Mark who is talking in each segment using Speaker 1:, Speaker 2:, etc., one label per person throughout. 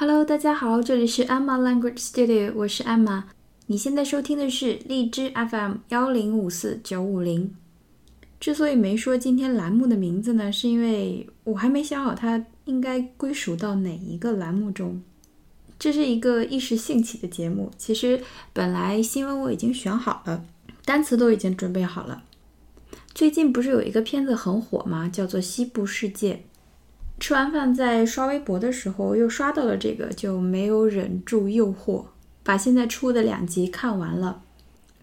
Speaker 1: Hello，大家好，这里是 Emma Language Studio，我是 Emma。你现在收听的是荔枝 FM 幺零五四九五零。之所以没说今天栏目的名字呢，是因为我还没想好它应该归属到哪一个栏目中。这是一个一时兴起的节目，其实本来新闻我已经选好了，单词都已经准备好了。最近不是有一个片子很火吗？叫做《西部世界》。吃完饭在刷微博的时候，又刷到了这个，就没有忍住诱惑，把现在出的两集看完了。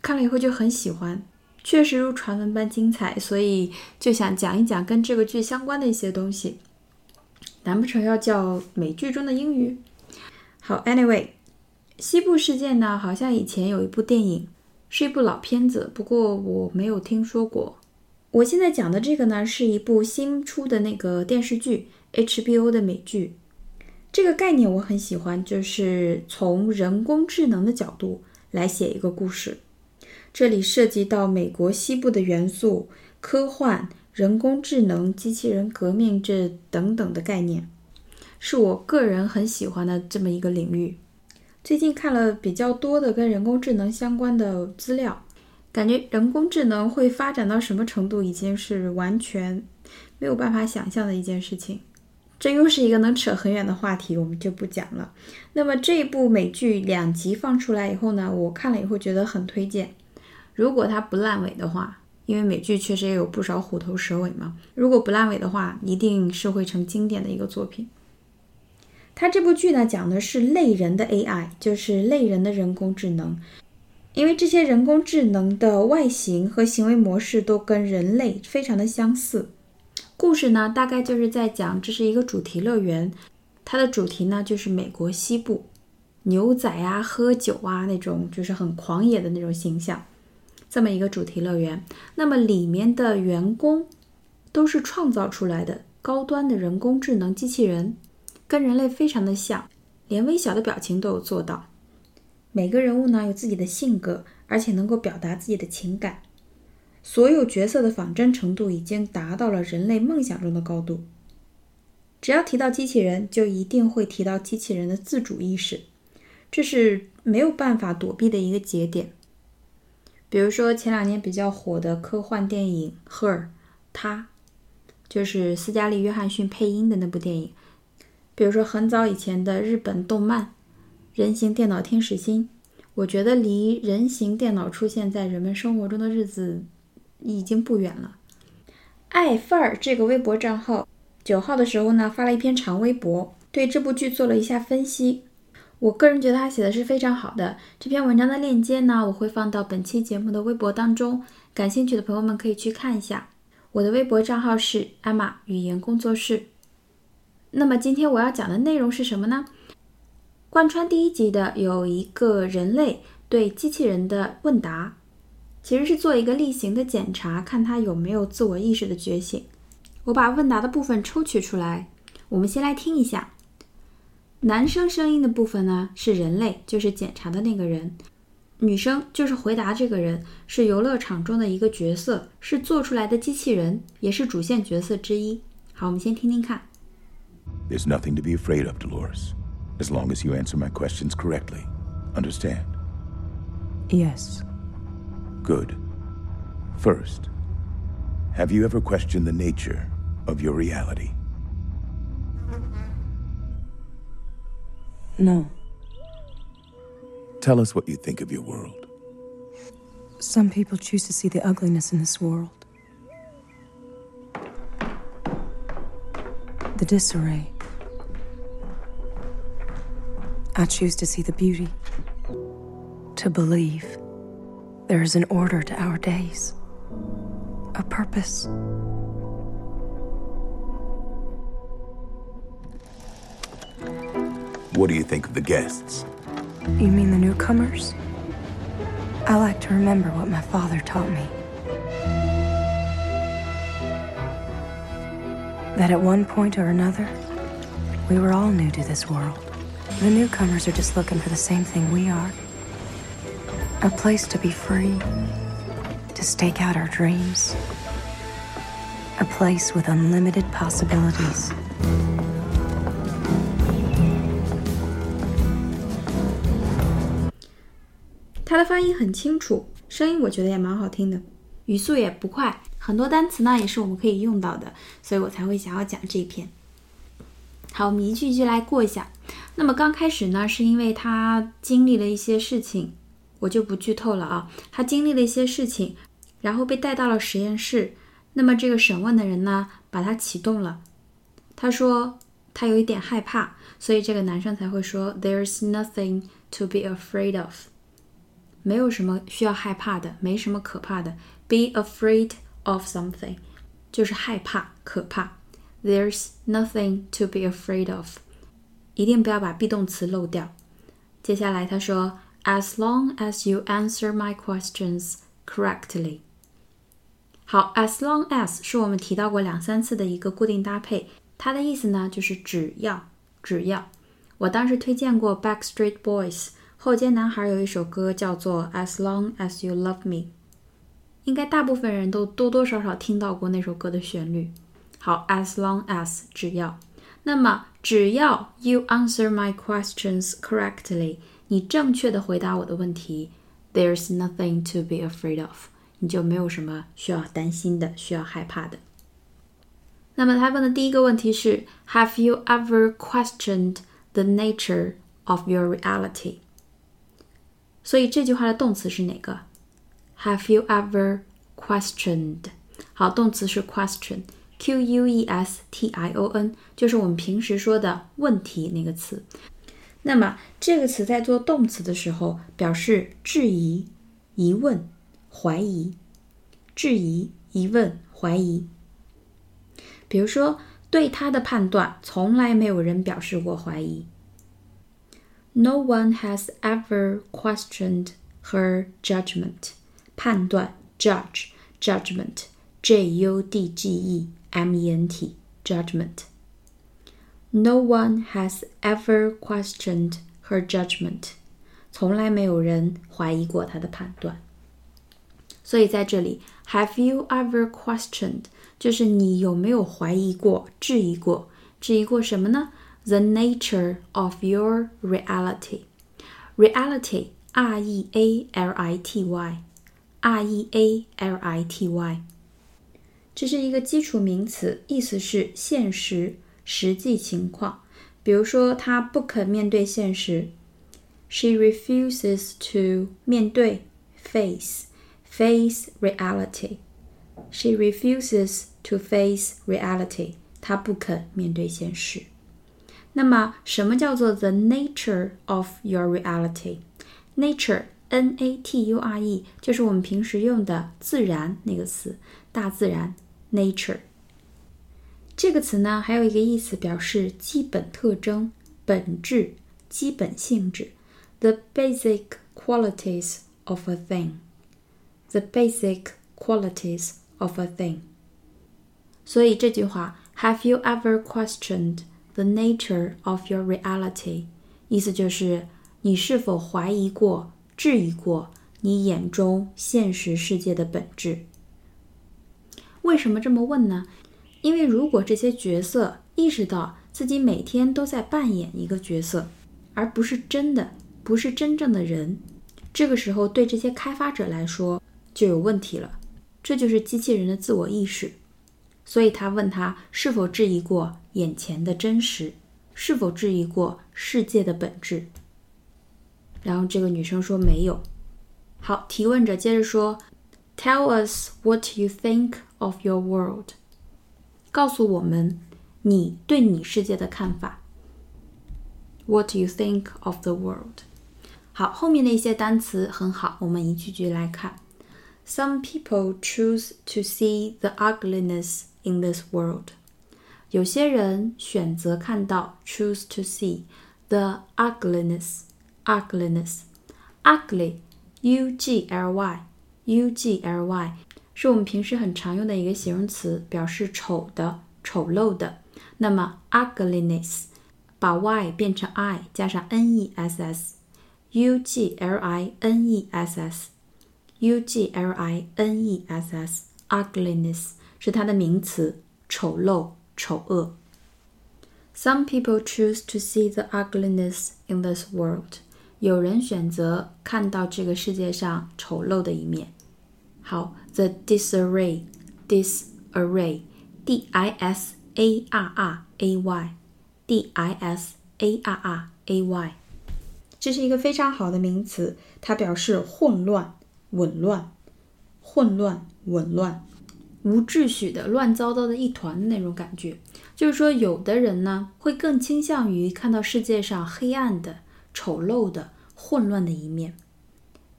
Speaker 1: 看了以后就很喜欢，确实如传闻般精彩，所以就想讲一讲跟这个剧相关的一些东西。难不成要叫美剧中的英语？好，Anyway，《西部世界》呢，好像以前有一部电影，是一部老片子，不过我没有听说过。我现在讲的这个呢，是一部新出的那个电视剧。HBO 的美剧，这个概念我很喜欢，就是从人工智能的角度来写一个故事。这里涉及到美国西部的元素、科幻、人工智能、机器人革命这等等的概念，是我个人很喜欢的这么一个领域。最近看了比较多的跟人工智能相关的资料，感觉人工智能会发展到什么程度，已经是完全没有办法想象的一件事情。这又是一个能扯很远的话题，我们就不讲了。那么这部美剧两集放出来以后呢，我看了以后觉得很推荐。如果它不烂尾的话，因为美剧确实也有不少虎头蛇尾嘛。如果不烂尾的话，一定是会成经典的一个作品。它这部剧呢，讲的是类人的 AI，就是类人的人工智能。因为这些人工智能的外形和行为模式都跟人类非常的相似。故事呢，大概就是在讲这是一个主题乐园，它的主题呢就是美国西部，牛仔啊、喝酒啊那种，就是很狂野的那种形象，这么一个主题乐园。那么里面的员工都是创造出来的高端的人工智能机器人，跟人类非常的像，连微小的表情都有做到。每个人物呢有自己的性格，而且能够表达自己的情感。所有角色的仿真程度已经达到了人类梦想中的高度。只要提到机器人，就一定会提到机器人的自主意识，这是没有办法躲避的一个节点。比如说前两年比较火的科幻电影《Her》，他就是斯嘉丽·约翰逊配音的那部电影。比如说很早以前的日本动漫《人形电脑天使心》，我觉得离人形电脑出现在人们生活中的日子。已经不远了。爱范儿这个微博账号九号的时候呢，发了一篇长微博，对这部剧做了一下分析。我个人觉得他写的是非常好的。这篇文章的链接呢，我会放到本期节目的微博当中，感兴趣的朋友们可以去看一下。我的微博账号是艾玛语言工作室。那么今天我要讲的内容是什么呢？贯穿第一集的有一个人类对机器人的问答。其实是做一个例行的检查，看他有没有自我意识的觉醒。我把问答的部分抽取出来，我们先来听一下。男生声音的部分呢是人类，就是检查的那个人；女生就是回答这个人，是游乐场中的一个角色，是做出来的机器人，也是主线角色之一。好，我们先听听看。
Speaker 2: There's nothing to be afraid of, Dolores, as long as you answer my questions correctly. Understand?
Speaker 3: Yes.
Speaker 2: Good. First, have you ever questioned the nature of your reality?
Speaker 3: No.
Speaker 2: Tell us what you think of your world.
Speaker 3: Some people choose to see the ugliness in this world. The disarray. I choose to see the beauty. To believe. There is an order to our days, a purpose.
Speaker 2: What do you think of the guests?
Speaker 3: You mean the newcomers? I like to remember what my father taught me. That at one point or another, we were all new to this world. The newcomers are just looking for the same thing we are a place to be free to stake out our dreams a place with unlimited possibilities.
Speaker 1: 它的发音很清楚声音我觉得也蛮好听的。语速也不快很多单词呢也是我们可以用到的所以我才会想要讲这一篇。好我们一句一句来过一下。那么刚开始呢是因为他经历了一些事情我就不剧透了啊。他经历了一些事情，然后被带到了实验室。那么这个审问的人呢，把他启动了。他说他有一点害怕，所以这个男生才会说：“There's nothing to be afraid of。”没有什么需要害怕的，没什么可怕的。Be afraid of something，就是害怕、可怕。There's nothing to be afraid of。一定不要把 be 动词漏掉。接下来他说 ：“As long as you answer my questions correctly。”好，as long as 是我们提到过两三次的一个固定搭配，它的意思呢就是只要，只要。我当时推荐过 Backstreet Boys 后街男孩有一首歌叫做 As Long as You Love Me，应该大部分人都多多少少听到过那首歌的旋律。好，as long as 只要，那么只要 you answer my questions correctly， 你正确的回答我的问题，there's nothing to be afraid of。你就没有什么需要担心的、需要害怕的。那么他问的第一个问题是：Have you ever questioned the nature of your reality？所以这句话的动词是哪个？Have you ever questioned？好，动词是 question，Q U E S T I O N，就是我们平时说的问题那个词。 那么这个词在做动词的时候，表示质疑、疑问。怀疑、质疑、疑问、怀疑。比如说，对他的判断，从来没有人表示过怀疑。No one has ever questioned her judgment。判断，judge judgment，J U D G E M E N T judgment。No one has ever questioned her judgment。从来没有人怀疑过她的判断。所以在这里，Have you ever questioned？就是你有没有怀疑过、质疑过？质疑过什么呢？The nature of your reality. Reality, R-E-A-L-I-T-Y, R-E-A-L-I-T-Y，这是一个基础名词，意思是现实、 实际情况。比如说，她不肯面对现实，She refuses to 面对 face。face reality. She refuses to face reality. 她不肯面对现实。那么，什么叫做 the nature of your reality? Nature, N-A-T-U-R-E，就是我们平时用的自然那个词，大自然 nature。这个词呢，还有一个意思，表示基本特征、本质、基本性质，the basic qualities of a thing。the basic qualities of a thing。所以这句话，Have you ever questioned the nature of your reality？意思就是你是否怀疑过、质疑过你眼中现实世界的本质？为什么这么问呢？因为如果这些角色意识到自己每天都在扮演一个角色，而不是真的，不是真正的人，这个时候对这些开发者来说，就有问题了，这就是机器人的自我意识。所以他问他是否质疑过眼前的真实，是否质疑过世界的本质。然后这个女生说没有。好，提问者接着说：“Tell us what you think of your world。”告诉我们你对你世界的看法。What do you think of the world？好，后面的一些单词很好，我们一句句来看。Some people choose to see the ugliness in this world. 有些人选择看到 choose to see the ugliness ugliness ugly u g l y u g l y 是我们平时很常用的一个形容词，表示丑的、丑陋的。那么 ugliness 把 y 变成 i 加上 n e s s u g l i n e s s ugliness ugliness 是它的名词，丑陋、丑恶。Some people choose to see the ugliness in this world。有人选择看到这个世界上丑陋的一面。好，the disarray，disarray，d i s a r r a y，d i s a r r a y，这是一个非常好的名词，它表示混乱、紊乱、混乱、紊乱、无秩序的、乱糟糟的一团的那种感觉。就是说，有的人呢，会更倾向于看到世界上黑暗的。丑陋的、混乱的一面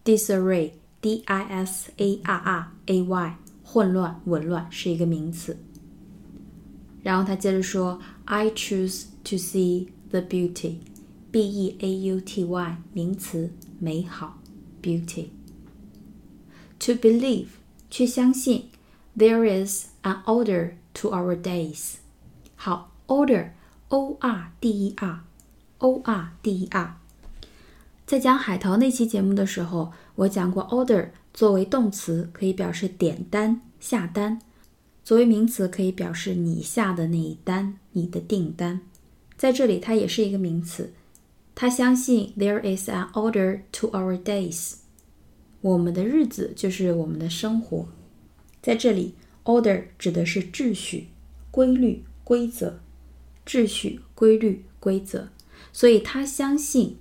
Speaker 1: ，disarray ，disarray，d i s a r r a y，混乱、紊乱是一个名词。然后他接着说，I choose to see the beauty，b e a u t y，名词，美好，beauty。To believe，去相信，there is an order to our days。好，order，o r d e r，o r d e r。 在讲海淘那期节目的时候，我讲过，order 作为动词可以表示点单、下单；作为名词可以表示你下的那一单、你的订单。在这里，它也是一个名词。他相信 there is an order to our days，我们的日子就是我们的生活。在这里，order 指的是秩序、规律、规则。秩序、规律、规则。所以他相信。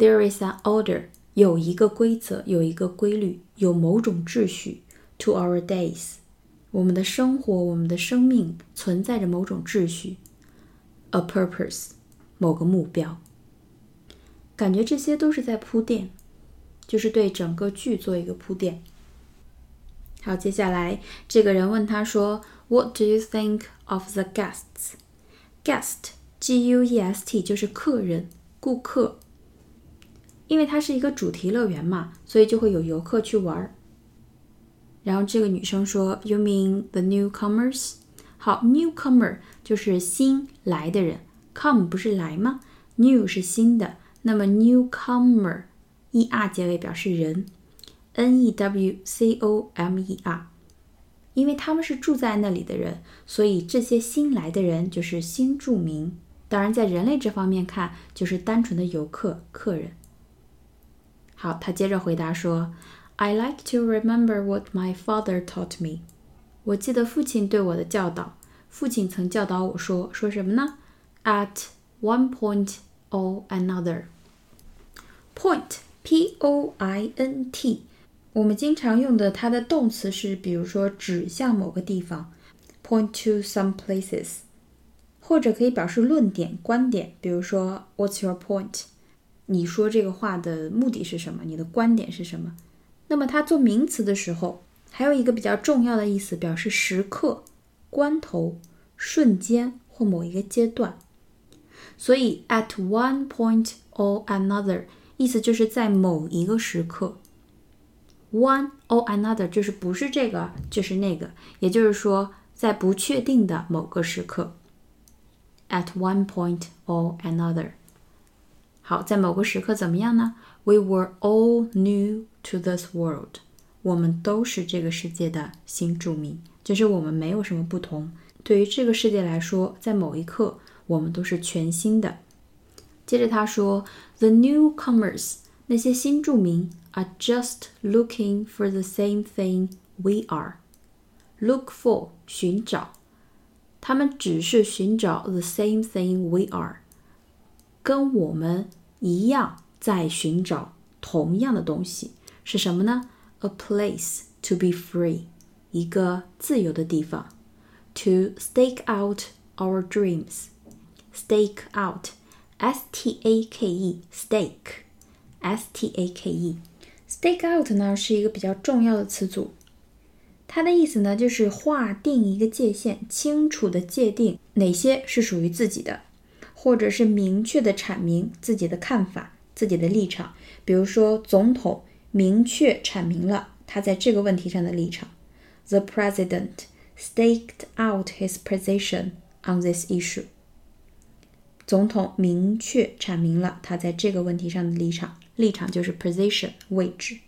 Speaker 1: There is an order，有一个规则，有一个规律，有某种秩序。To our days，我们的生活，我们的生命存在着某种秩序。A purpose，某个目标。感觉这些都是在铺垫，就是对整个剧做一个铺垫。好，接下来这个人问他说：“What do you think of the guests？”Guest，G-U-E-S-T，就是客人、顾客。因为它是一个主题乐园嘛，所以就会有游客去玩儿。然后这个女生说：“You mean the newcomers？” 好，newcomer 就是新来的人，come 不是来吗？new 是新的，那么 newcomer，e r 结尾表示人，n e w c o m e r。因为他们是住在那里的人，所以这些新来的人就是新住民。当然，在人类这方面看，就是单纯的游客、客人。好，他接着回答说：“I like to remember what my father taught me。”我记得父亲对我的教导。父亲曾教导我说：“说什么呢？”At one point or another。Point，P-O-I-N-T，我们经常用的它的动词是，比如说指向某个地方，point to some places，或者可以表示论点、观点，比如说 “What's your point？” 你说这个话的目的是什么？你的观点是什么？那么它做名词的时候，还有一个比较重要的意思，表示时刻、关头、瞬间或某一个阶段。所以 at one point or another，意思就是在某一个时刻。one or another 就是不是这个就是那个，也就是说在不确定的某个时刻。at one point or another。好，在某个时刻怎么样呢？We were all new to this world。我们都是这个世界的新住民，就是我们没有什么不同。对于这个世界来说，在某一刻，我们都是全新的。接着他说，The newcomers，那些新住民，are just looking for the same thing we are。Look for，寻找，他们只是寻找 the same thing we are，跟我们。 一样在寻找同样的东西是什么呢？A place to be free，一个自由的地方。To stake out our dreams。Stake out，S T A K E，stake，S T A K E。Stake out 呢是一个比较重要的词组，它的意思呢就是划定一个界限，清楚的界定哪些是属于自己的。或者是明确的阐明自己的看法、自己的立场。比如说，总统明确阐明了他在这个问题上的立场。The president staked out his position on this issue。总统明确阐明了他在这个问题上的立场，立场就是 position 位置。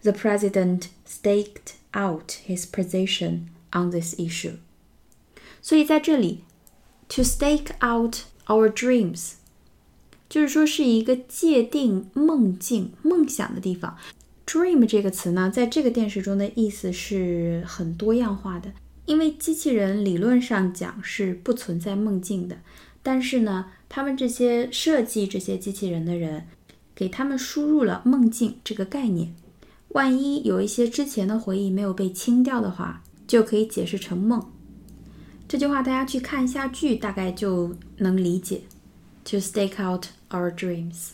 Speaker 1: The president staked out his position on this issue。所以在这里，to stake out。Our dreams，就是说是一个界定梦境、梦想的地方。Dream 这个词呢，在这个电视中的意思是很多样化的，因为机器人理论上讲是不存在梦境的，但是呢，他们这些设计这些机器人的人，给他们输入了梦境这个概念。万一有一些之前的回忆没有被清掉的话，就可以解释成梦。这句话大家去看一下剧，大概就能理解。To stake out our dreams。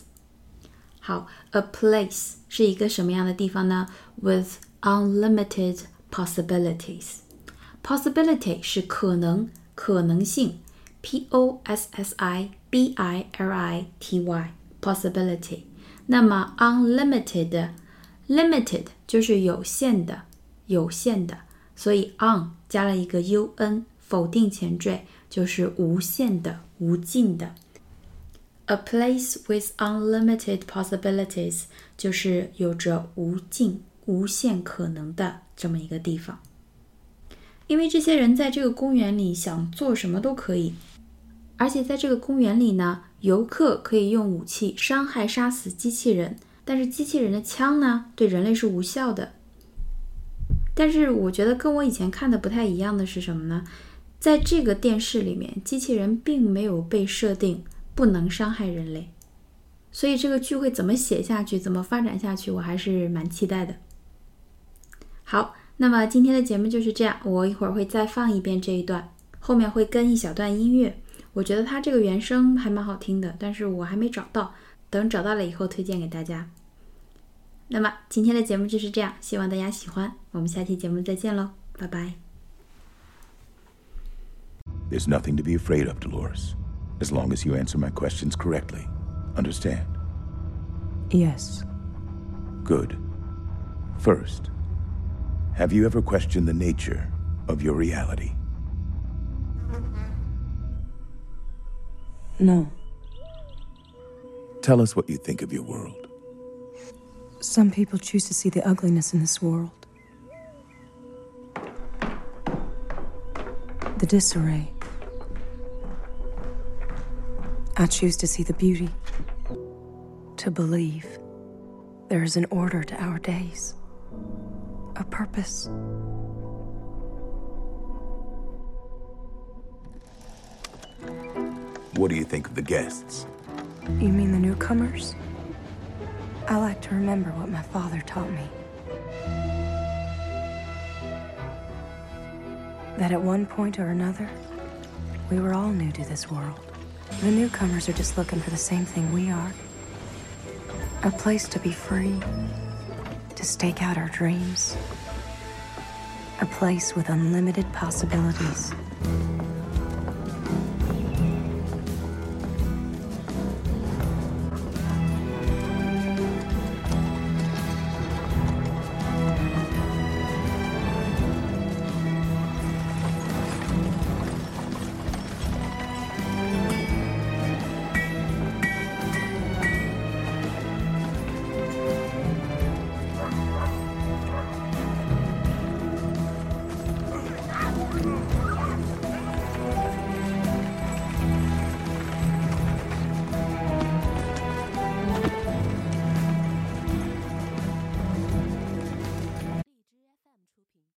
Speaker 1: 好，a place 是一个什么样的地方呢？With unlimited possibilities。Possibility 是可能、可能性，P O S S I B I L I T Y possibility。那么 unlimited，limited 就是有限的、有限的，所以 on 加了一个 u n，否定前缀就是无限的、无尽的。A place with unlimited possibilities 就是有着无尽、无限可能的这么一个地方。因为这些人在这个公园里想做什么都可以，而且在这个公园里呢，游客可以用武器伤害、杀死机器人，但是机器人的枪呢，对人类是无效的。但是我觉得跟我以前看的不太一样的是什么呢？在这个电视里面，机器人并没有被设定。不能伤害人类，所以这个剧会怎么写下去，怎么发展下去，我还是蛮期待的。好，那么今天的节目就是这样，我一会儿会再放一遍这一段，后面会跟一小段音乐。我觉得它这个原声还蛮好听的，但是我还没找到，等找到了以后推荐给大家。那么今天的节目就是这样，希望大家喜欢，我们下期节目再见喽，拜拜。
Speaker 2: There's nothing to be afraid of, Dolores. as long as you answer my questions correctly. Understand?
Speaker 3: Yes.
Speaker 2: Good. First, have you ever questioned the nature of your reality?
Speaker 3: No.
Speaker 2: Tell us what you think of your world.
Speaker 3: Some people choose to see the ugliness in this world. The disarray. I choose to see the beauty, to believe there is an order to our days, a purpose.
Speaker 2: What do you think of the guests?
Speaker 3: You mean the newcomers? I like to remember what my father taught me. That at one point or another, we were all new to this world. The newcomers are just looking for the same thing we are a place to be free, to stake out our dreams, a place with unlimited possibilities.